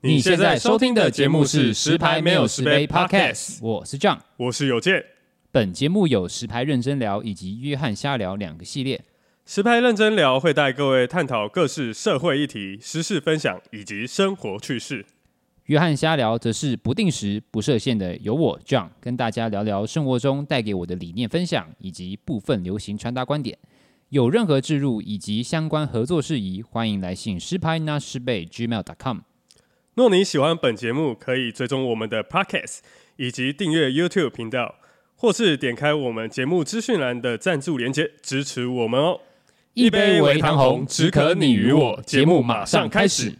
你现在收听的节目是《十牌没有十杯》Podcast，我是 John，我是有健。本节目有十牌认真聊以及约翰瞎聊两个系列。十牌认真聊会带各位探讨各式社会议题、时事分享以及生活趣事。约翰瞎聊则是不定时、不设限的，由我 John 跟大家聊聊生活中带给我的理念分享以及部分流行穿搭观点。有任何置入以及相关合作事宜，欢迎来信十牌拿十杯 gmail.com。若你喜欢本节目，可以追踪我们的 Podcast，以及订阅 YouTube 频道，或是点开我们节目资讯栏的赞助连接支持我们哦。一杯为糖红，只可你与我。节目马上开始。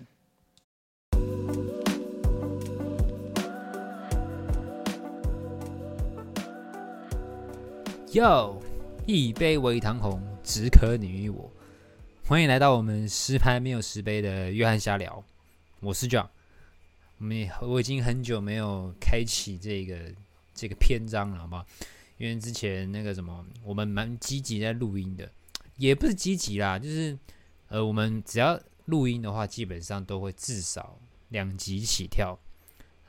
Yo，一杯为糖红，只可你与我。欢迎来到我们十拍没有十杯的约翰瞎聊，我是 John。我们我已经很久没有开启这个这个篇章了，好不好？因为之前那个什么，我们蛮积极在录音的，也不是积极啦，就是呃，我们只要录音的话，基本上都会至少两集起跳，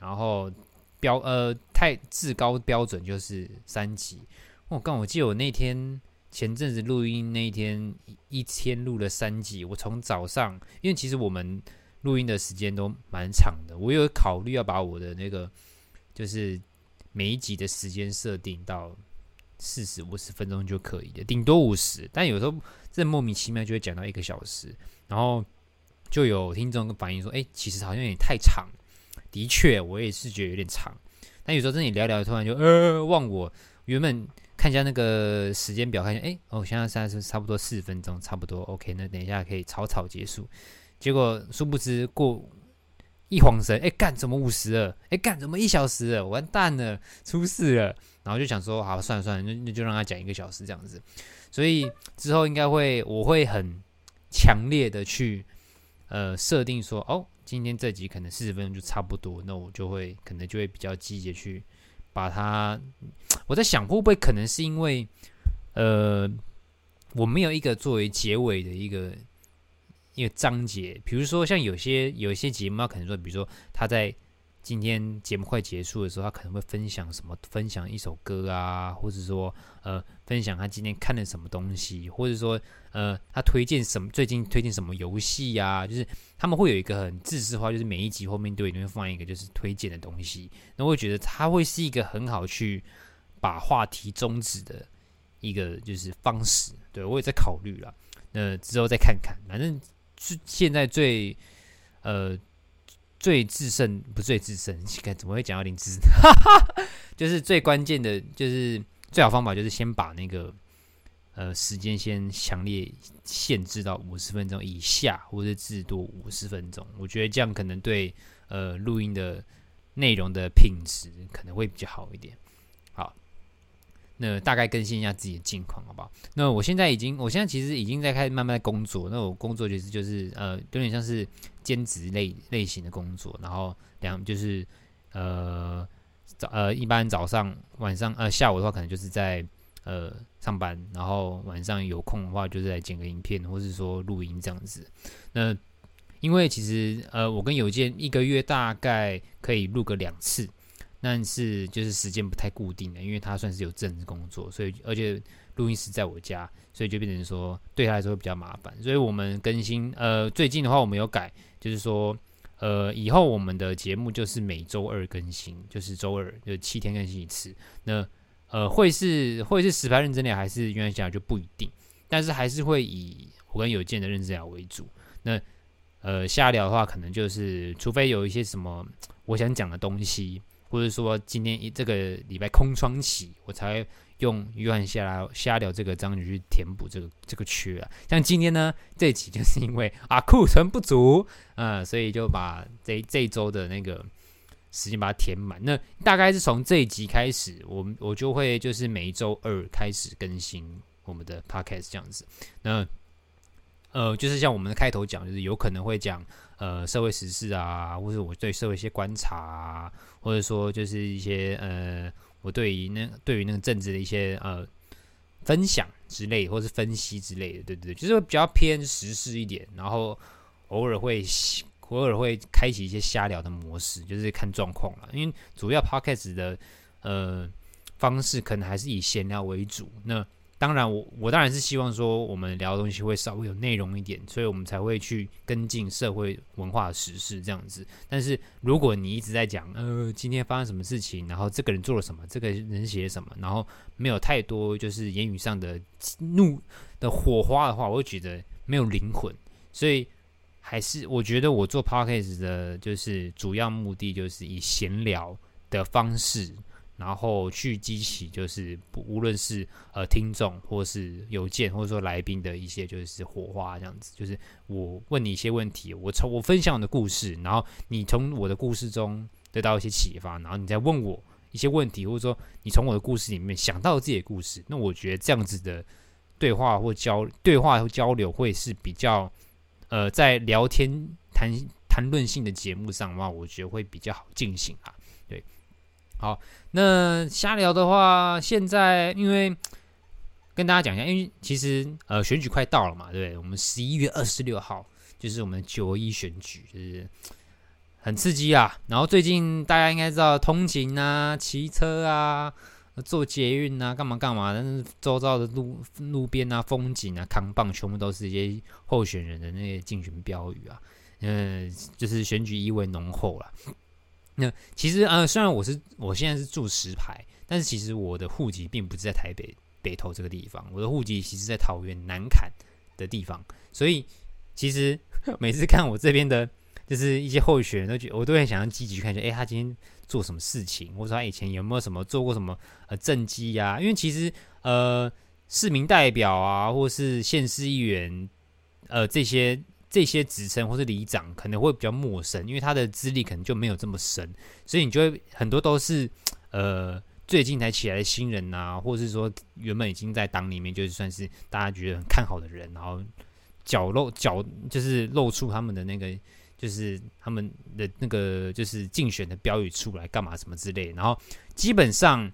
然后标呃太至高标准就是三集。我刚我记得我那天前阵子录音那一天一天录了三集，我从早上，因为其实我们。录音的时间都蛮长的，我有考虑要把我的那个就是每一集的时间设定到四十五十分钟就可以的，顶多五十。但有时候这莫名其妙就会讲到一个小时，然后就有听众反映说：“哎，其实好像有点太长。”的确，我也是觉得有点长。但有时候跟你聊聊，突然就呃忘我原本看一下那个时间表，看一下哎哦，现在现在是差不多四十分钟，差不多 OK。那等一下可以草草结束。结果殊不知过一晃神，哎干怎么五十了？哎干怎么一小时了？完蛋了，出事了。然后就想说，好算了算了，那那就让他讲一个小时这样子。所以之后应该会，我会很强烈的去呃设定说，哦，今天这集可能四十分钟就差不多，那我就会可能就会比较积极去把它。我在想会不会可能是因为呃我没有一个作为结尾的一个。一个章节，比如说像有些有一些节目，他可能说，比如说他在今天节目快结束的时候，他可能会分享什么，分享一首歌啊，或者说呃，分享他今天看了什么东西，或者说呃，他推荐什么，最近推荐什么游戏呀，就是他们会有一个很自私化，就是每一集后面都一定会放一个就是推荐的东西，那我觉得他会是一个很好去把话题终止的一个就是方式，对，我也在考虑了，那之后再看看，反正。是现在最呃最制胜不最制胜，该怎么会讲到林志？就是最关键的，就是最好方法就是先把那个呃时间先强烈限制到五十分钟以下，或者至多五十分钟。我觉得这样可能对呃录音的内容的品质可能会比较好一点。好那大概更新一下自己的近况，好不好？那我现在已经，我现在其实已经在开始慢慢的工作。那我工作就是就是呃，有点像是兼职类类型的工作。然后两就是呃早呃一般早上晚上呃下午的话，可能就是在呃上班，然后晚上有空的话，就是来剪个影片，或是说录音这样子。那因为其实呃我跟有健一个月大概可以录个两次。但是就是时间不太固定的，因为他算是有正职工作，所以而且录音室在我家，所以就变成说对他来说会比较麻烦。所以我们更新，呃，最近的话我们有改，就是说，呃，以后我们的节目就是每周二更新，就是周二就七天更新一次。那呃，会是会是实拍认真聊还是原来讲就不一定，但是还是会以我跟有健的认真聊为主。那呃，瞎聊的话，可能就是除非有一些什么我想讲的东西。或者说今天一这个礼拜空窗期，我才用约翰瞎聊瞎聊这个章节去填补这个这个缺啊。像今天呢，这一期就是因为 啊库存不足，啊、所以就把这这一周的那个时间把它填满。那大概是从这一集开始，我我就会就是每一周二开始更新我们的 podcast 这样子。那呃，就是像我们的开头讲，就是有可能会讲。呃，社会时事啊，或者我对社会一些观察啊，或者说就是一些呃，我对于那对于那个政治的一些呃分享之类，或是分析之类的，对对对，就是比较偏时事一点，然后偶尔会偶尔会开启一些瞎聊的模式，就是看状况了。因为主要 podcast 的呃方式可能还是以闲聊为主。那当然我，我当然是希望说，我们聊的东西会稍微有内容一点，所以我们才会去跟进社会文化的时事这样子。但是如果你一直在讲，呃，今天发生什么事情，然后这个人做了什么，这个人写了什么，然后没有太多就是言语上的怒的火花的话，我会觉得没有灵魂。所以还是我觉得我做 podcast 的，就是主要目的就是以闲聊的方式。然后去激起，就是不无论是呃听众，或是邮件，或者说来宾的一些就是火花这样子。就是我问你一些问题，我从我分享我的故事，然后你从我的故事中得到一些启发，然后你再问我一些问题，或者说你从我的故事里面想到自己的故事。那我觉得这样子的对话或交对话或交流会是比较呃在聊天谈谈论性的节目上的话，我觉得会比较好进行啊。对，好。那瞎聊的话，现在因为 跟大家讲一下，因为其实呃选举快到了嘛，对不对？我们十一月二十六号就是我们九一选举，就是很刺激啊。然后最近大家应该知道，通勤啊、骑车啊、坐捷运啊、干嘛干嘛，但是周遭的路路边啊、风景啊、扛棒，全部都是一些候选人的那些竞选标语啊，嗯、呃，就是选举意味浓厚了。那其实呃，虽然我是我现在是住石牌，但是其实我的户籍并不是在台北北投这个地方，我的户籍其实在桃园南坎的地方。所以其实 每次看我这边的，就是一些候选人都觉得，我都很想要积极去看一下，哎，他今天做什么事情，或者他以前有没有什么做过什么呃政绩呀？因为其实呃，市民代表啊，或是县市议员，呃，这些。这些职称或是里长可能会比较陌生，因为他的资历可能就没有这么深，所以你就会很多都是呃最近才起来的新人呐、啊，或者是说原本已经在党里面就是算是大家觉得很看好的人，然后角露角就是露出他们的那个就是他们的那个就是竞选的标语出来干嘛什么之类，然后基本上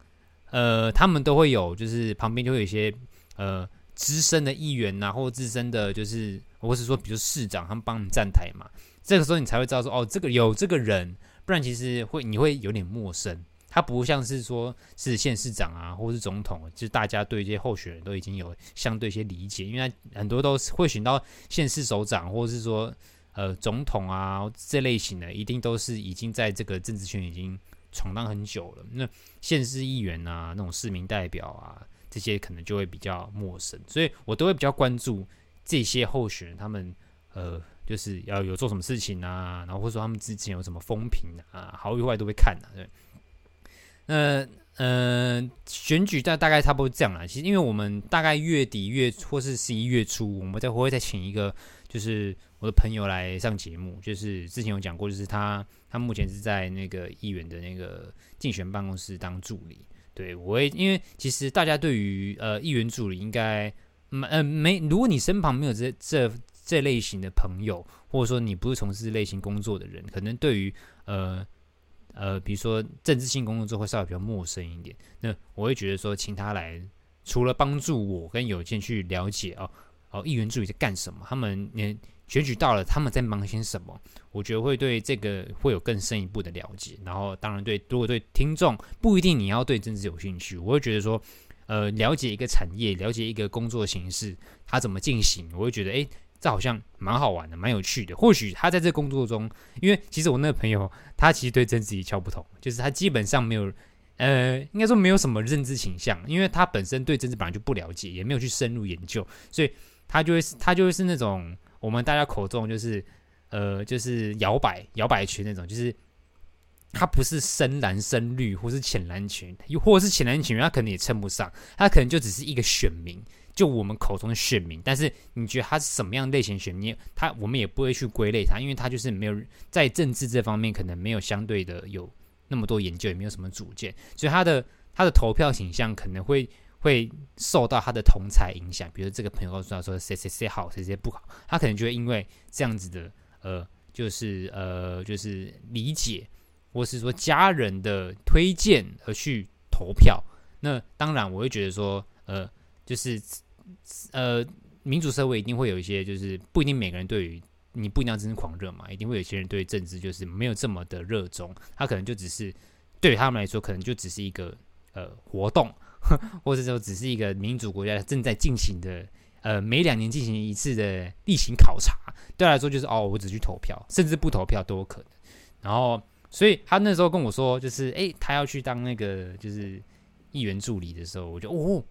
呃他们都会有就是旁边就会有一些呃资深的议员呐、啊，或资深的就是。或是说，比如市长他们帮你站台嘛，这个时候你才会知道说，哦，这个有这个人，不然其实会你会有点陌生。他不像是说是县市长啊，或是总统，就是大家对这些候选人都已经有相对一些理解，因为很多都是会选到县市首长，或是说呃总统啊这类型的，一定都是已经在这个政治圈已经闯荡很久了。那县市议员啊，那种市民代表啊，这些可能就会比较陌生，所以我都会比较关注。这些候选人，他们呃，就是要有做什么事情啊，然后或者说他们之前有什么风评啊，好与坏都会看的、对，那呃，选举大大概差不多这样啦。其实，因为我们大概月底月或是十一月初，我们再会再请一个，就是我的朋友来上节目。就是之前有讲过，就是他他目前是在那个议员的那个竞选办公室当助理。对，我会因为其实大家对于呃议员助理应该。呃，没，如果你身旁没有这这这类型的朋友，或者说你不是从事类型工作的人，可能对于呃呃，比如说政治性工作会稍微比较陌生一点。那我会觉得说，请他来，除了帮助我跟有健去了解哦哦，议员助理在干什么，他们连选举到了，他们在忙些什么，我觉得会对这个会有更深一步的了解。然后，当然对，如果对听众不一定你要对政治有兴趣，我会觉得说。呃，了解一个产业，了解一个工作形式，它怎么进行，我会觉得，诶，这好像蛮好玩的，蛮有趣的。或许他在这工作中，因为其实我那个朋友，他其实对政治一窍不通，就是他基本上没有，呃，应该说没有什么认知倾向，因为他本身对政治本来就不了解，也没有去深入研究，所以他就会，他就会是那种我们大家口中就是，呃，就是摇摆摇摆区那种，就是。他不是深蓝深绿，或是浅蓝群，又或是浅蓝群，他可能也称不上，他可能就只是一个选民，就我们口中的选民。但是你觉得他是什么样类型选民？他我们也不会去归类他，因为他就是没有在政治这方面可能没有相对的有那么多研究，也没有什么主见，所以他的他的投票形象可能会会受到他的同才影响。比如这个朋友告诉他说谁谁谁好，谁谁不好，他可能就会因为这样子的呃，就是呃，就是理解。或是说家人的推荐而去投票，那当然我会觉得说，呃，就是呃，民主社会一定会有一些，就是不一定每个人对于你不一定要真正狂热嘛，一定会有些人对政治就是没有这么的热衷，他可能就只是对于他们来说，可能就只是一个呃活动，或者说只是一个民主国家正在进行的呃每两年进行一次的例行考察，对他来说就是哦，我只去投票，甚至不投票都有可能。然后，所以他那时候跟我说，就是诶，他要去当那个就是议员助理的时候，我就哦。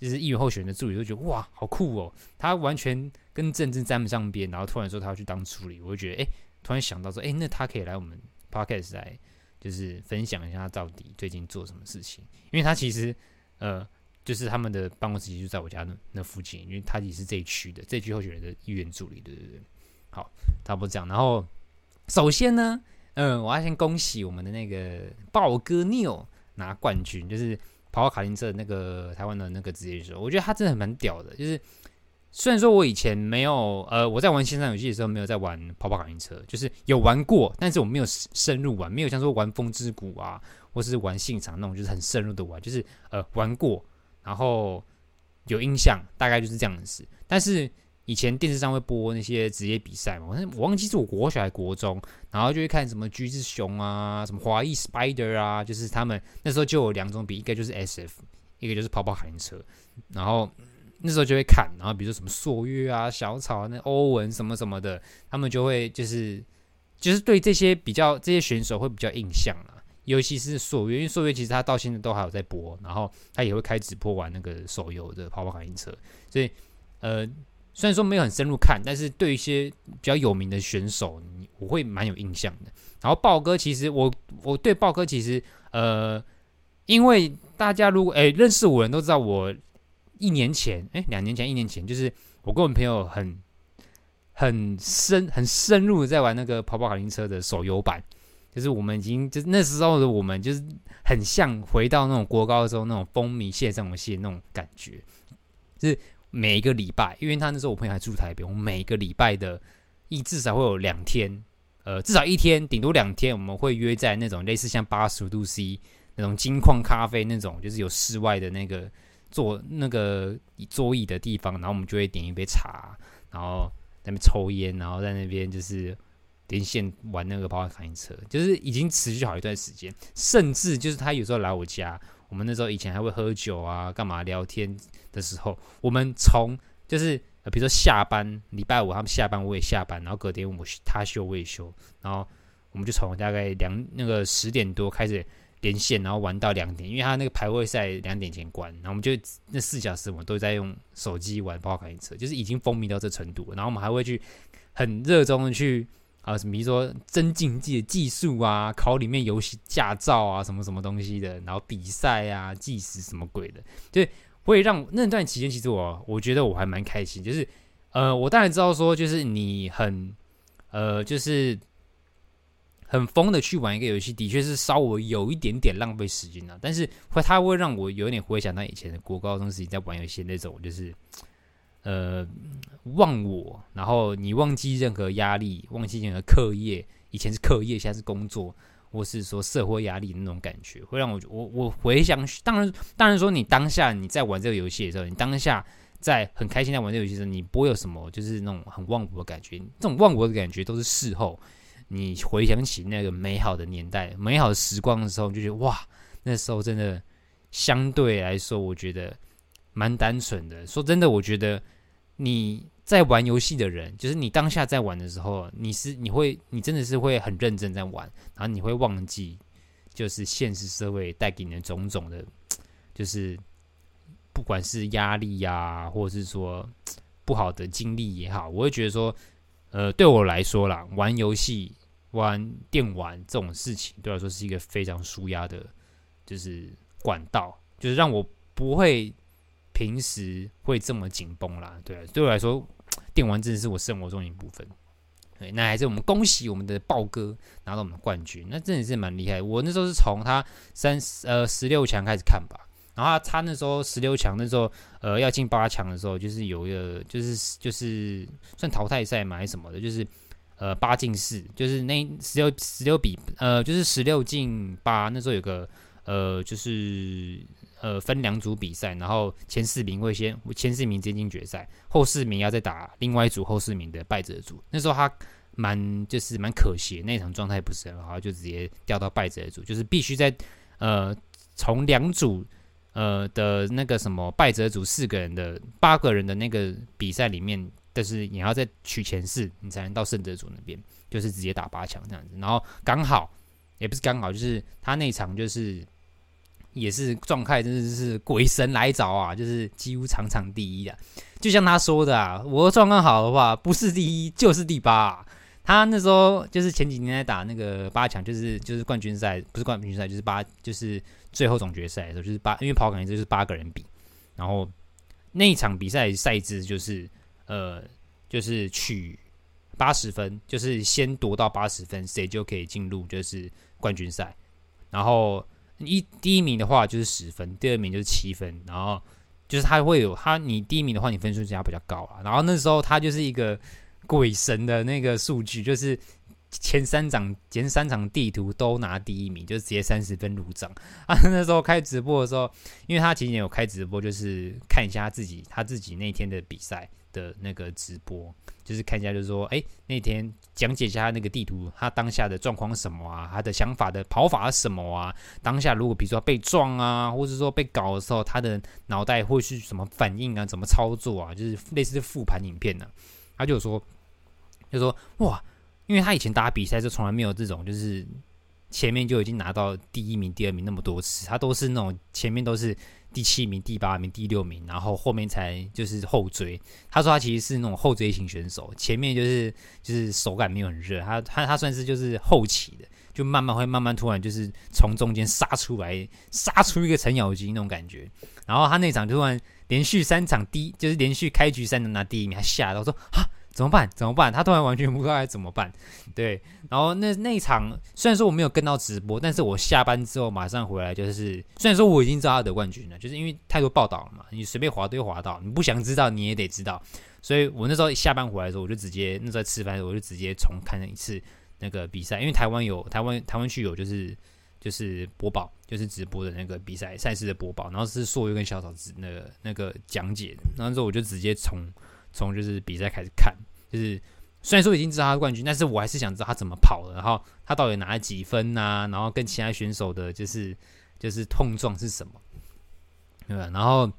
就是议员候选人的助理，就觉得哇，好酷哦！他完全跟政治沾不上边，然后突然说他要去当助理，我就觉得哎，突然想到说，哎，那他可以来我们 podcast 来，就是分享一下他到底最近做什么事情。因为他其实呃，就是他们的办公室就在我家那那附近，因为他也是这一区的，这一区候选人的议员助理，对对对。好，差不多这样。然后首先呢，嗯、我要先恭喜我们的那个豹哥 Neil 拿冠军，就是。跑跑卡丁车那个台湾的那个职业选手，我觉得他真的很蛮屌的。就是虽然说我以前没有呃，我在玩线上游戏的时候没有在玩跑跑卡丁车，就是有玩过，但是我没有深入玩，没有像说玩风之谷啊，或是玩信长那种就是很深入的玩，就是呃玩过，然后有印象，大概就是这样子。但是以前电视上会播那些职业比赛嘛，我忘记是我国小还是国中，然后就会看什么橘子熊啊，什么华裔 Spider 啊，就是他们那时候就有两种比，一个就是 SF，一个就是跑跑卡丁车，然后那时候就会看，然后比如说什么朔月啊、小草啊、那欧文什么什么的，他们就会就是就是对这些比较这些选手会比较印象啊，尤其是朔月，因为朔月其实他到现在都还有在播，然后他也会开直播玩那个手游的跑跑卡丁车，所以呃。虽然说没有很深入看，但是对一些比较有名的选手，我会蛮有印象的。然后豹哥，其实我我对豹哥其实呃，因为大家如果诶认识我的人都知道，我一年前诶两年前一年前，就是我跟我朋友很很深很深入的在玩那个跑跑卡丁车的手游版，就是我们已经就是那时候的我们就是很像回到那种国高时候那种风靡线上游戏那种感觉，就是。每一个礼拜，因为他那时候我朋友还住台北，我们每一个礼拜的一至少会有两天，呃，至少一天，顶多两天，我们会约在那种类似像八十五度 C 那种金矿咖啡那种，就是有室外的那个坐那个桌椅的地方，然后我们就会点一杯茶，然后在那边抽烟，然后在那边就是连线玩那个跑跑卡丁车，就是已经持续好一段时间，甚至就是他有时候来我家。我们那时候以前还会喝酒啊，干嘛聊天的时候，我们从就是呃，比如说下班，礼拜五他们下班，我也下班，然后隔天我他休我也休，然后我们就从大概两那个十点多开始连线，然后玩到两点，因为他那个排位赛两点前关，然后我们就那四小时我们都在用手机玩跑跑卡丁车，就是已经风靡到这程度，然后我们还会去很热衷的去。啊，什么比如说增进自己的技术啊，考里面游戏驾照啊，什么什么东西的，然后比赛啊，计时什么鬼的，就会让那段期间，其实我我觉得我还蛮开心。就是呃，我当然知道说，就是你很呃，就是很疯的去玩一个游戏，的确是稍微有一点点浪费时间啊。但是会，它会让我有点回想到以前的国高中时期在玩游戏那种，就是。呃，忘我，然后你忘记任何压力，忘记任何课业，以前是课业，现在是工作，或是说社会压力的那种感觉，会让我我我回想，当然当然说你当下你在玩这个游戏的时候，你当下在很开心在玩这个游戏的时候，你不会有什么就是那种很忘我的感觉，这种忘我的感觉都是事后你回想起那个美好的年代、美好的时光的时候，就觉得哇，那时候真的相对来说，我觉得。蛮单纯的，说真的，我觉得你在玩游戏的人，就是你当下在玩的时候，你是你会，你真的是会很认真在玩，然后你会忘记，就是现实社会带给你的种种的，就是不管是压力呀、或者是说不好的经历也好，我会觉得说，呃，对我来说啦，玩游戏、玩电玩这种事情，对我来说是一个非常舒压的，就是管道，就是让我不会。平时会这么紧绷啦，对，对我来说，电玩真的是我生活中一部分。对，那还是我们恭喜我们的豹哥拿到我们的冠军，那真的是蛮厉害。我那时候是从他三呃十六强开始看吧，然后，他那时候十六强那时候呃要进八强的时候，就是有一个就是就是算淘汰赛嘛还是什么的，就是呃八进四，就是那十六十六比呃就是十六进八，那时候有个呃就是。呃分两组比赛，然后前四名会先前四名接近决赛，后四名要再打另外一组后四名的败者组。那时候他蛮就是蛮可惜，那场状态不是很好，就直接掉到败者组，就是必须在呃从两组呃的那个什么败者组四个人的八个人的那个比赛里面，但是你要再取前四，你才能到胜者组那边，就是直接打八强这样子。然后刚好也不是刚好，就是他那场就是。也是状态，真的是鬼神来找啊！就是几乎场场第一啊，就像他说的啊，我状况好的话，不是第一就是第八啊。他那时候就是前几年在打那个八强，就是就是冠军赛，不是冠军赛，就是八，就是最后总决赛的时候，就是八，因为跑感觉就是八个人比，然后那一场比赛赛制就是呃，就是取八十分，就是先夺到八十分，谁就可以进入就是冠军赛，然后。一第一名的话就是十分，第二名就是七分，然后就是他会有他，你第一名的话，你分数加比较高啊。然后那时候他就是一个鬼神的那个数据，就是前三场前三场地图都拿第一名，就是直接三十分入账啊。那时候开直播的时候，因为他前几年有开直播，就是看一下他自己他自己那天的比赛的那个直播。就是看一下，就是说，哎、那天讲解一下他那个地图，他当下的状况什么啊？他的想法的跑法什么啊？当下如果比如说被撞啊，或者说被搞的时候，他的脑袋会是什么反应啊？怎么操作啊？就是类似复盘影片呢、他就说，就说哇，因为他以前打比赛就从来没有这种，就是前面就已经拿到第一名、第二名那么多次，他都是那种前面都是。第七名、第八名、第六名，然后后面才就是后追。他说他其实是那种后追型选手，前面就是就是手感没有很热，他他他算是就是后期的，就慢慢会慢慢突然就是从中间杀出来，杀出一个程咬金那种感觉。然后他那场突然连续三场第，就是连续开局三场拿第一名，他吓到说啊。怎么办？怎么办？他突然完全不知道该怎么办。对，然后那那一场虽然说我没有跟到直播，但是我下班之后马上回来，就是虽然说我已经知道他得冠军了，就是因为太多报道了嘛，你随便滑都会滑到，你不想知道你也得知道。所以我那时候下班回来的时候，我就直接那时候吃饭的时候，我就直接重看了一次那个比赛，因为台湾有台湾台湾区有就是就是播报，就是直播的那个比赛赛事的播报，然后是硕优跟小草那个那个讲解，然后之后我就直接从从就是比赛开始看。就是虽然说已经知道他是冠军，但是我还是想知道他怎么跑的，然后他到底拿了几分呐、啊？然后跟其他选手的就是就是碰撞是什么，对吧？然后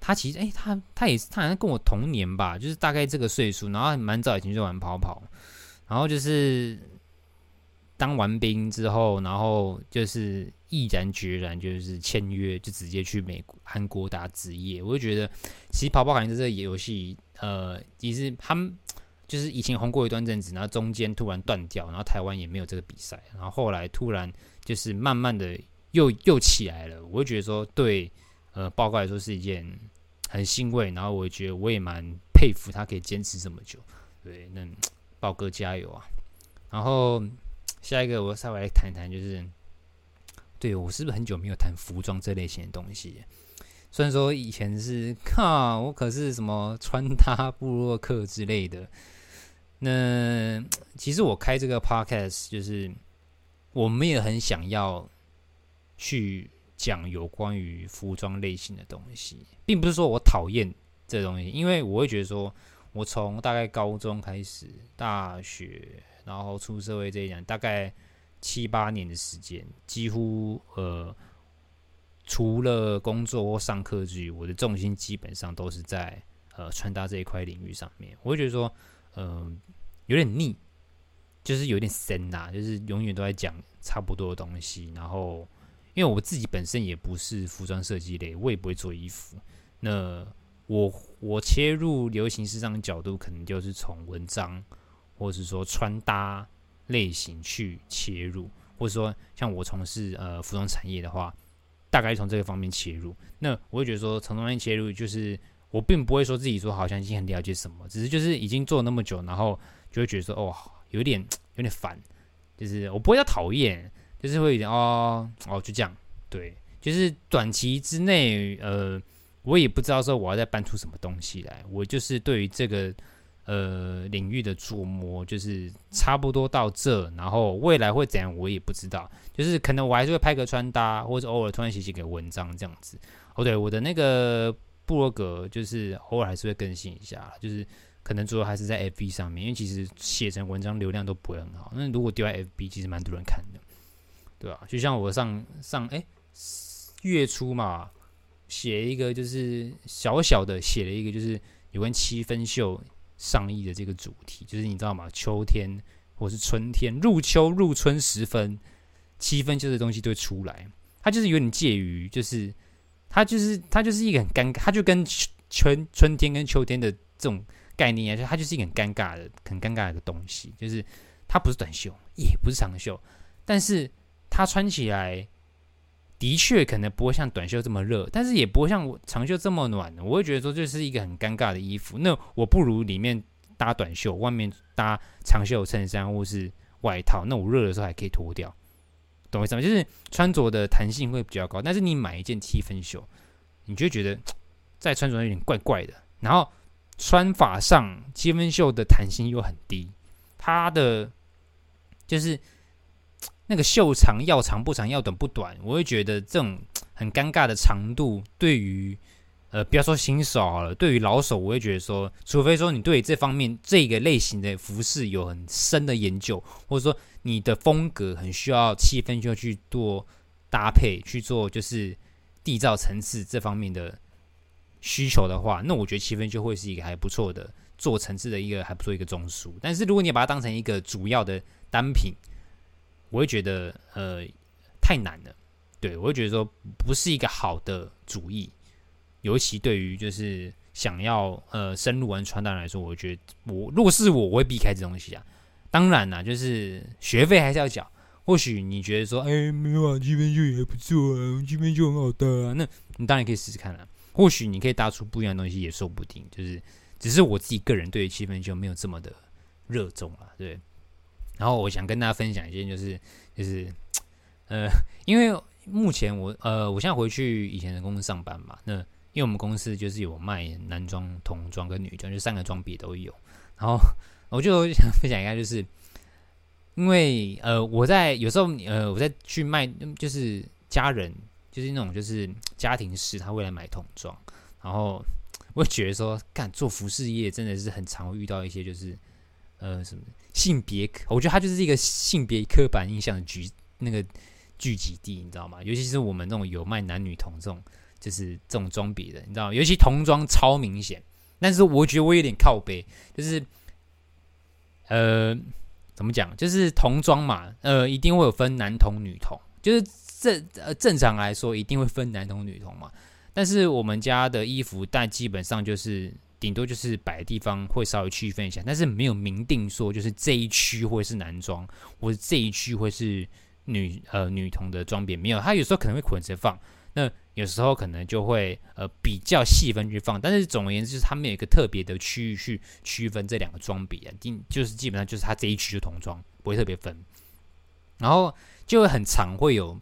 他其实哎、他他也是他好像跟我同年吧，就是大概这个岁数，然后蛮早以前就玩跑跑，然后就是当完兵之后，然后就是毅然决然就是签约，就直接去美国韩国打职业。我就觉得其实跑跑感觉这个游戏。呃，其实他们就是以前红过一段阵子，然后中间突然断掉，然后台湾也没有这个比赛，然后后来突然就是慢慢的又又起来了。我会觉得说，对，呃，报告来说是一件很欣慰，然后我觉得我也蛮佩服他可以坚持这么久。对，那报哥加油啊！然后下一个我稍微来谈谈，就是对我是不是很久没有谈服装这类型的东西？虽然说以前是 靠我可是什么穿搭部落客之类的，那其实我开这个 podcast 就是我们也很想要去讲有关于服装类型的东西，并不是说我讨厌这东西，因为我会觉得说，我从大概高中开始，大学，然后出社会这一讲，大概七八年的时间，几乎呃。除了工作或上课之余，我的重心基本上都是在呃穿搭这一块领域上面。我会觉得说，嗯、有点腻，就是有点深呐，就是永远都在讲差不多的东西。然后，因为我自己本身也不是服装设计类，我也不会做衣服。那我我切入流行时尚的角度，可能就是从文章，或者是说穿搭类型去切入，或者说像我从事呃服装产业的话。大概从这个方面切入，那我会觉得说从中间切入，就是我并不会说自己说好像已经很了解什么，只是就是已经做了那么久，然后就会觉得说哦，有点有点烦，就是我不会要讨厌，就是会有点哦哦就这样，对，就是短期之内，呃，我也不知道说我要再搬出什么东西来，我就是对于这个呃领域的琢磨，就是差不多到这，然后未来会怎样我也不知道，就是可能我还是会拍个穿搭，或者偶尔突然写写个文章这样子。哦，对，我的那个部落格就是偶尔还是会更新一下，就是可能主要还是在 FB 上面，因为其实写成文章流量都不会很好，那如果丢在 FB，其实蛮多人看的，对吧？就像我上上哎月初嘛。写一个就是小小的写了一个就是有关七分袖上衣的这个主题，就是你知道吗？秋天或是春天，入秋入春时分，七分袖的东西都会出来。它就是有点介于，就是它就是它就是一个很尴尬，它就跟春春天跟秋天的这种概念啊，就它就是一个很尴尬的、很尴尬的一个东西，就是它不是短袖，也不是长袖，但是它穿起来。的确，可能不会像短袖这么热，但是也不会像长袖这么暖。我会觉得说，这是一个很尴尬的衣服。那我不如里面搭短袖，外面搭长袖衬衫或是外套。那我热的时候还可以脱掉，懂我意思吗？就是穿着的弹性会比较高。但是你买一件七分袖，你就觉得在穿着上有点怪怪的。然后穿法上，七分袖的弹性又很低，它的就是。那个袖长要长不长，要短不短，我会觉得这种 很尴尬的长度，对于呃，不要说新手好了，对于老手，我会觉得说，除非说你对这方面这个类型的服饰有很深的研究，或者说你的风格很需要气氛，就去做搭配，去做就是缔造层次这方面的需求的话，那我觉得气氛就会是一个还不错的做层次的一个还不错一个中枢。但是如果你把它当成一个主要的单品，我会觉得呃太难了，对，我会觉得说不是一个好的主意，尤其对于就是想要呃深入玩穿搭来说，我觉得我如果是我，我会避开这东西啊。当然啦，就是学费还是要缴。或许你觉得说，哎，没有啊，七分就也不错啊，七分就很好搭啊，那你当然可以试试看啦。或许你可以搭出不一样的东西，也说不定。就是只是我自己个人对于七分就没有这么的热衷啊，对。然后我想跟大家分享一件，就是就是，呃，因为目前我呃，我现在回去以前的公司上班嘛，那因为我们公司就是有卖男装、童装跟女装，就三个装别都有。然后我就想分享一下，就是因为呃，我在有时候呃，我在去卖，就是家人，就是那种就是家庭式，他会来买童装，然后我觉得说，干做服饰业真的是很常会遇到一些就是。呃，什么性别？我觉得它就是一个性别刻板印象的聚那个聚集地，你知道吗？尤其是我们这种有卖男女童这种，就是这种装备的，你知道吗？尤其童装超明显。但是我觉得我有点靠北，就是呃，怎么讲？就是童装嘛，呃，一定会有分男童女童，就是正呃正常来说一定会分男童女童嘛。但是我们家的衣服，但基本上就是。顶多就是摆的地方会稍微区分一下，但是没有明定说就是这一区会是男装，或者这一区会是女呃女童的装备，没有。它有时候可能会捆着放，那有时候可能就会呃比较细分去放。但是总而言之，就是他们有一个特别的区域去区分这两个装备啊，定就是基本上就是它这一区就童装，不会特别分。然后就会很常会有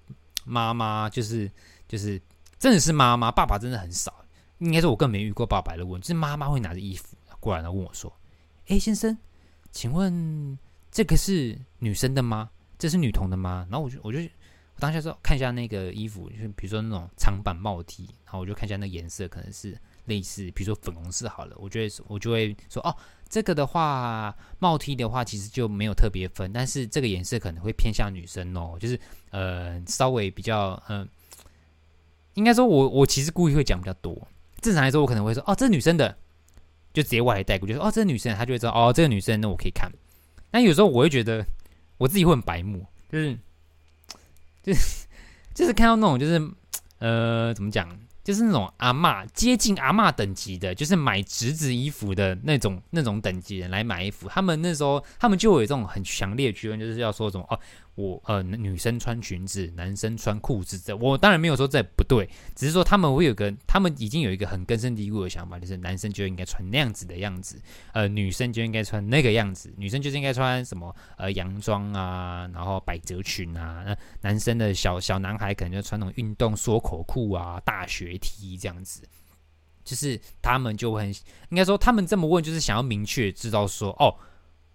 妈妈，就是就是真的是妈妈，爸爸真的很少。应该是我更没遇过爸爸的问，就是妈妈会拿着衣服过来，然后问我说：“哎，先生，请问这个是女生的吗？这是女童的吗？”然后我就我就我当下说看一下那个衣服，就是比如说那种长版帽 T，然后我就看一下那个颜色，可能是类似，比如说粉红色好了，我就会我就会说：“哦，这个的话帽 T 的话其实就没有特别分，但是这个颜色可能会偏向女生哦，就是呃稍微比较嗯、应该说我我其实故意会讲比较多。”正常来说，我可能会说：“哦，这是女生的。”就直接外来带过，就说：“哦，这是女生。”他就会知道：“哦，这个女生，那我可以看。”但有时候我会觉得，我自己会很白目，就是，就是，就是看到那种，就是，呃，怎么讲？就是那种阿嬷接近阿嬷等级的，就是买侄子衣服的那种那种等级人来买衣服，他们那时候他们就有这种很强烈的区分，就是要说什么哦，我呃女生穿裙子，男生穿裤子。这我当然没有说这不对，只是说他们会有个，他们已经有一个很根深蒂固的想法，就是男生就应该穿那样子的样子，呃，女生就应该穿那个样子，女生就是应该穿什么呃洋装啊，然后百褶裙啊，那男生的小小男孩可能就穿那种运动缩口裤啊，大学。T 这样子，就是他们就很应该说，他们这么问就是想要明确知道说，哦，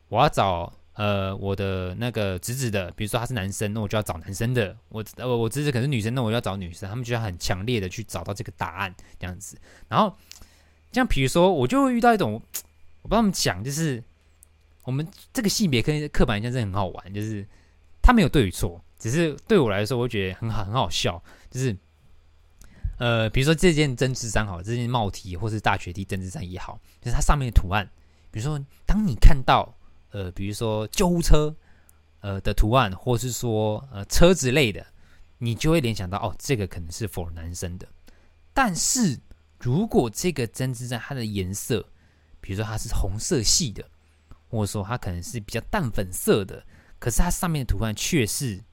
我要找呃我的那个侄子的，比如说他是男生，那我就要找男生的；我呃我侄子可是女生，那我就要找女生。他们就要很强烈的去找到这个答案这样子。然后像比如说，我就会遇到一种，我帮他们讲，就是我们这个性别跟刻板印象真的很好玩，就是他没有对与错，只是对我来说，我觉得很好很好笑，就是。呃，比如说这件针织衫好，这件帽 T 或是大学 T 针织衫也好，就是它上面的图案。比如说，当你看到呃，比如说救护车呃的图案，或是说呃车子类的，你就会联想到哦，这个可能是 for 男生的。但是如果这个针织衫它的颜色，比如说它是红色系的，或者说它可能是比较淡粉色的，可是它上面的图案却是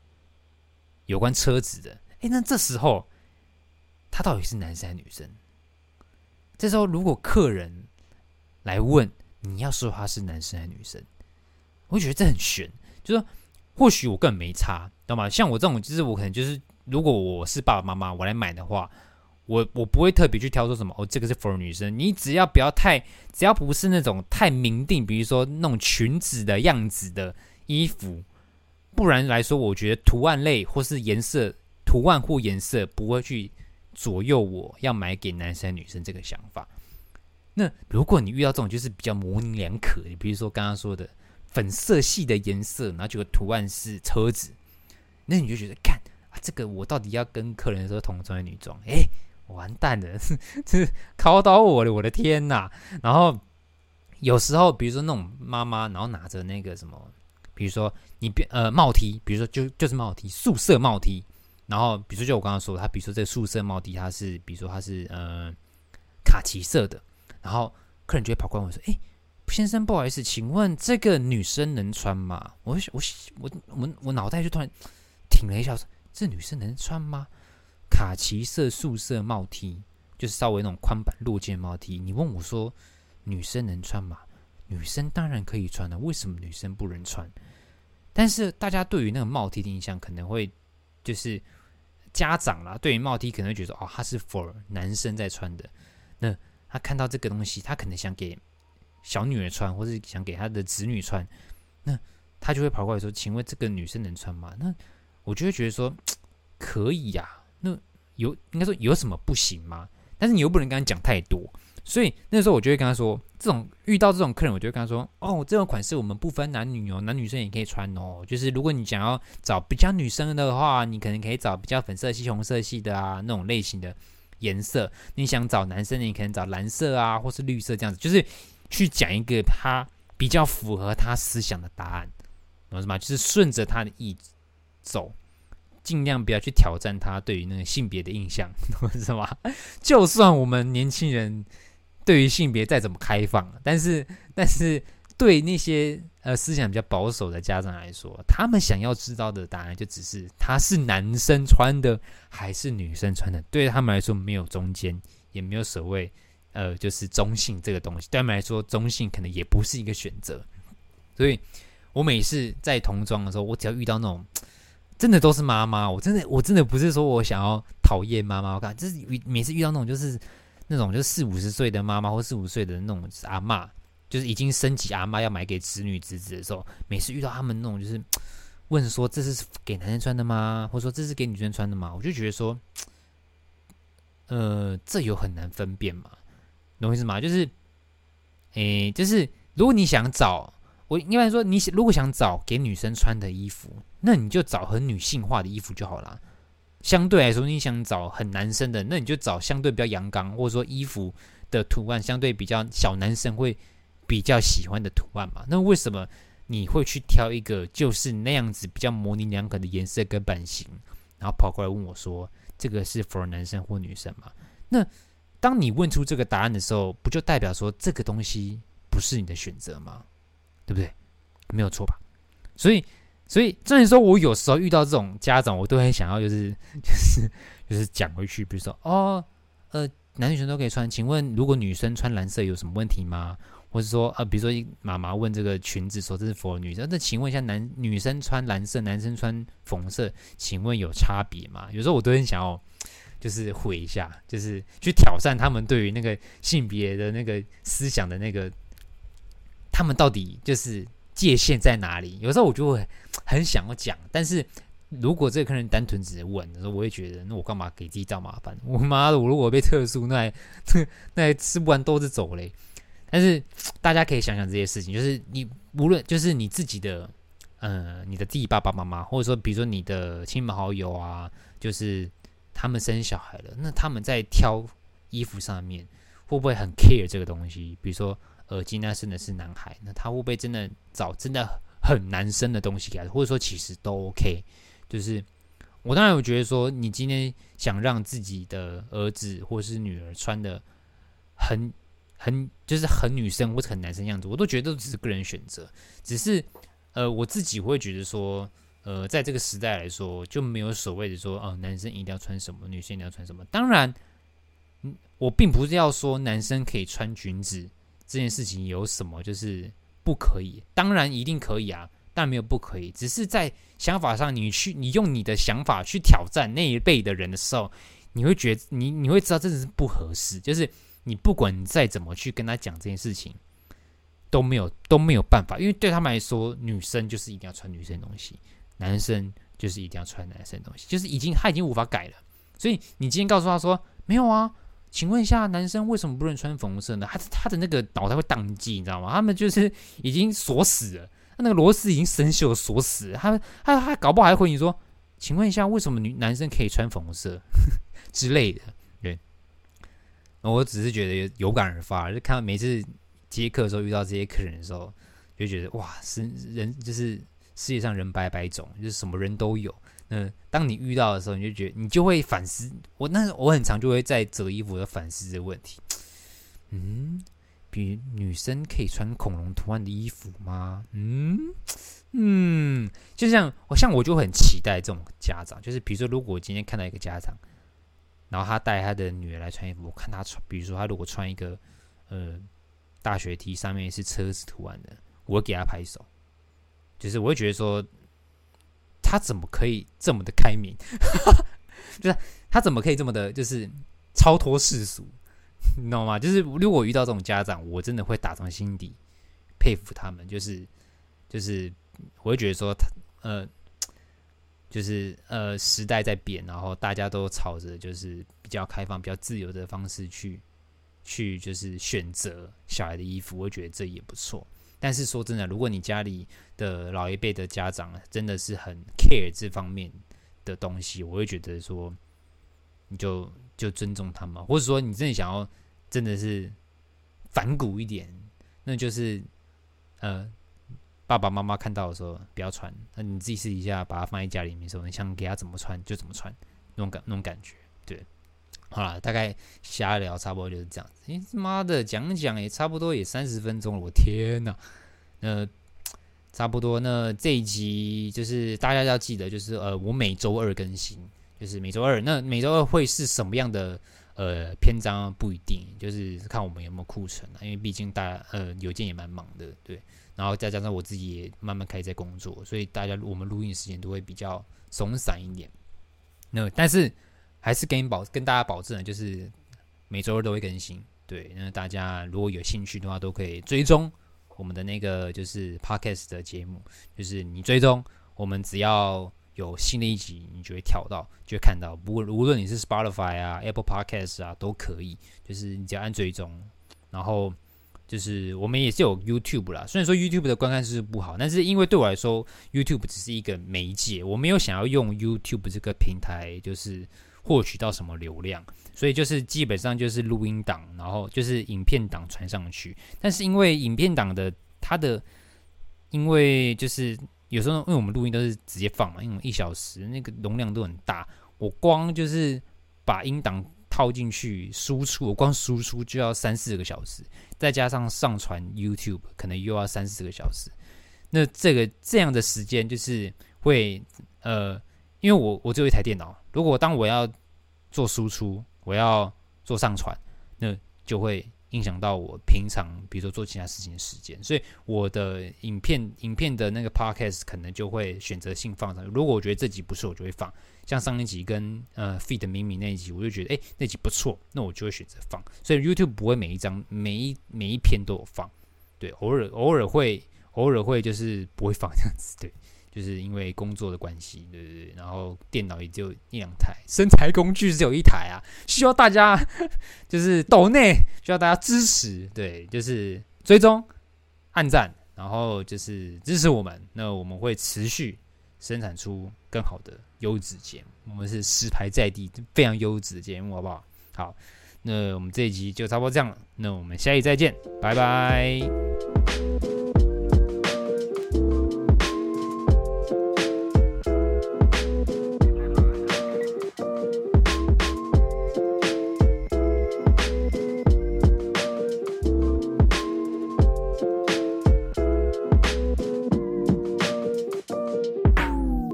有关车子的，诶，那这时候。他到底是男生还是女生？这时候，如果客人来问，你要说他是男生还是女生，我觉得这很悬。就是说，或许我更没差，懂吗？像我这种，就是我可能就是，如果我是爸爸妈妈，我来买的话，我我不会特别去挑说什么哦，这个是 for 女生。你只要不要太，只要不是那种太明定，比如说那种裙子的样子的衣服，不然来说，我觉得图案类或是颜色、图案或颜色不会去。左右我要买给男生女生这个想法。那如果你遇到这种就是比较模棱两可，你比如说刚刚说的粉色系的颜色，然后这个图案是车子，那你就觉得看啊，这个我到底要跟客人说童装还是女装？哎，完蛋了，这是考倒我了，我的天呐！然后有时候比如说那种妈妈，然后拿着那个什么，比如说你别呃帽 T，比如说就就是帽 T，素色帽 T。然后，比如说，就我刚刚说，他比如说这个素色帽 T，它是比如说它是呃卡其色的，然后客人就会跑过来问说：“哎，先生，不好意思，请问这个女生能穿吗？”我我我我我脑袋就突然停了一下，说：“这女生能穿吗？”卡其色素色帽 T，就是稍微那种宽版落肩帽 T。你问我说女生能穿吗？女生当然可以穿的，为什么女生不能穿？但是大家对于那个帽 T 的印象可能会就是。家长啦，对于帽 T 可能会觉得哦，他是 for 男生在穿的。那他看到这个东西，他可能想给小女儿穿，或是想给她的子女穿。那她就会跑过来说：“请问这个女生能穿吗？”那我就会觉得说可以呀、那有应该说有什么不行吗？但是你又不能跟他讲太多。所以那时候我就会跟他说，这种遇到这种客人，我就会跟他说，哦，这种款式我们不分男女哦，男女生也可以穿哦。就是如果你想要找比较女生的话，你可能可以找比较粉色系、红色系的啊那种类型的颜色。你想找男生，你可能找蓝色啊，或是绿色这样子，就是去讲一个他比较符合他思想的答案，懂我意思吗？就是顺着他的意走，尽量不要去挑战他对于那个性别的印象，懂我意思吗？就算我们年轻人。对于性别再怎么开放，但是但是对那些呃思想比较保守的家长来说，他们想要知道的答案就只是他是男生穿的还是女生穿的，对他们来说没有中间，也没有所谓呃就是中性这个东西，对他们来说中性可能也不是一个选择。所以我每次在童装的时候，我只要遇到那种真的都是妈妈，我真的我真的不是说我想要讨厌妈妈，我看就是每次遇到那种就是。那种就是四五十岁的妈妈或四五岁的那种阿嬷，就是已经升级阿嬷要买给子女侄子的时候，每次遇到他们那种就是 问说，这是给男生穿的吗？或者说这是给女生穿的吗？我就觉得说，呃，这有很难分辨嘛，懂我意思吗？就是，诶，就是如果你想找我，应该说你如果想找给女生穿的衣服，那你就找很女性化的衣服就好了。相对来说，你想找很男生的，那你就找相对比较阳刚，或者说衣服的图案相对比较小男生会比较喜欢的图案嘛。那为什么你会去挑一个就是那样子比较模棱两可的颜色跟版型，然后跑过来问我说这个是 for 男生或女生嘛？那当你问出这个答案的时候，不就代表说这个东西不是你的选择吗？对不对？没有错吧？所以。所以，正是说，我有时候遇到这种家长，我都很想要，就是，就是，就是讲回去，比如说，哦，呃，男女生都可以穿，请问，如果女生穿蓝色有什么问题吗？或者说，呃，比如说，妈妈问这个裙子说这是 for 女生，那请问一下，男女生穿蓝色，男生穿红色，请问有差别吗？有时候我都很想要，就是毁一下，就是去挑战他们对于那个性别的那个思想的那个，他们到底就是界限在哪里？有时候我就会很想要讲，但是如果这个客人单纯只是问，我会觉得，那我干嘛给自己找麻烦？我妈的，我如果被特殊，那还 那还吃不完兜着走嘞。但是大家可以想想这些事情，就是你无论就是你自己的，呃，你的自己爸爸妈妈，或者说比如说你的亲朋好友啊，就是他们生小孩了，那他们在挑衣服上面会不会很 care 这个东西？比如说，呃，今天生的是男孩，那他会不会真的找真的很男生的东西给他？或者说其实都 OK？就是我当然有觉得说，你今天想让自己的儿子或是女儿穿的很。很就是很女生或者很男生样子，我都觉得都只是个人选择。只是，呃，我自己会觉得说，呃，在这个时代来说，就没有所谓的说，哦，男生一定要穿什么，女生一定要穿什么。当然，我并不是要说男生可以穿裙子这件事情有什么就是不可以。当然一定可以啊，但没有不可以。只是在想法上，你去你用你的想法去挑战那一辈的人的时候，你会觉得你你会知道这是不合适，就是。你不管再怎么去跟他讲这件事情，都没有都没有办法，因为对他们来说，女生就是一定要穿女生的东西，男生就是一定要穿男生的东西，就是已经他已经无法改了。所以你今天告诉他说没有啊，请问一下，男生为什么不能穿粉红色呢？他他的那个脑袋会宕机，你知道吗？他们就是已经锁死了，他那个螺丝已经生锈锁死了，他他他搞不好还会你说，请问一下，为什么女男生可以穿粉红色 之类的？对我只是觉得有感而发，就看到每次接客的时候遇到这些客人的时候，就觉得哇，是人就是世界上人百百种，就是什么人都有。那当你遇到的时候，你就觉得你就会反思。我那我很常就会在折衣服的反思这个问题。嗯，比如女生可以穿恐龙图案的衣服吗？嗯嗯，就像我像我就很期待这种家长，就是比如说，如果我今天看到一个家长。然后他带他的女儿来穿衣服，我看他穿，比如说他如果穿一个呃大学 T，上面是车子图案的，我给他拍手。就是我会觉得说，他怎么可以这么的开明？就是他怎么可以这么的，就是超脱世俗，你知道吗？就是如果遇到这种家长，我真的会打从心底佩服他们。就是就是我会觉得说他呃。就是呃，时代在变，然后大家都朝着就是比较开放、比较自由的方式去去，就是选择小孩的衣服，我觉得这也不错。但是说真的，如果你家里的老一辈的家长真的是很 care 这方面的东西，我会觉得说，你就就尊重他们，或者说你真的想要真的是反骨一点，那就是呃。爸爸妈妈看到的时候不要穿，那你自己试一下，把它放在家里面的时候，你想给他怎么穿就怎么穿，那种感那种感觉，对，好了，大概瞎聊差不多就是这样子。你妈的讲讲也差不多也三十分钟了，我天呐，那差不多，那这一集就是大家要记得，就是呃，我每周二更新，就是每周二，那每周二会是什么样的呃篇章不一定，就是看我们有没有库存啊，因为毕竟大家呃邮件也蛮忙的，对。然后再加上我自己也慢慢开始在工作，所以大家我们录音时间都会比较松散一点。那但是还是跟你保跟大家保证，就是每周二都会更新。对，那大家如果有兴趣的话，都可以追踪我们的那个就是 Podcast 的节目。就是你追踪我们，只要有新的一集，你就会跳到，就会看到。不过无论你是 Spotify 啊、Apple Podcast 啊，都可以。就是你只要按追踪，然后。就是我们也是有 YouTube 啦，虽然说 YouTube 的观看是不好，但是因为对我来说，YouTube 只是一个媒介，我没有想要用 YouTube 这个平台，就是获取到什么流量，所以就是基本上就是录音档，然后就是影片档传上去。但是因为影片档的它的，因为就是有时候因为我们录音都是直接放嘛，因为一小时那个容量都很大，我光就是把音档。套进去输出，我光输出就要三四个小时，再加上上传 YouTube 可能又要三四个小时。那这个这样的时间就是会呃，因为我我只有一台电脑，如果当我要做输出，我要做上传，那就会影响到我平常比如说做其他事情的时间，所以我的影片影片的那个 podcast 可能就会选择性放上。如果我觉得这集不错，我就会放。像上一集跟呃 feed 明明那一集，我就觉得诶，那集不错，那我就会选择放。所以 YouTube 不会每一张每一每一篇都有放，对，偶尔偶尔会偶尔会就是不会放这样子，对。就是因为工作的关系，对不对，然后电脑也就一两台，生财工具只有一台啊，需要大家 就是抖内，需要大家支持，对，就是追踪、按赞，然后就是支持我们，那我们会持续生产出更好的优质节目，我们是实牌在地，非常优质的节目，好不好？好，那我们这一集就差不多这样了，那我们下一集再见，拜拜。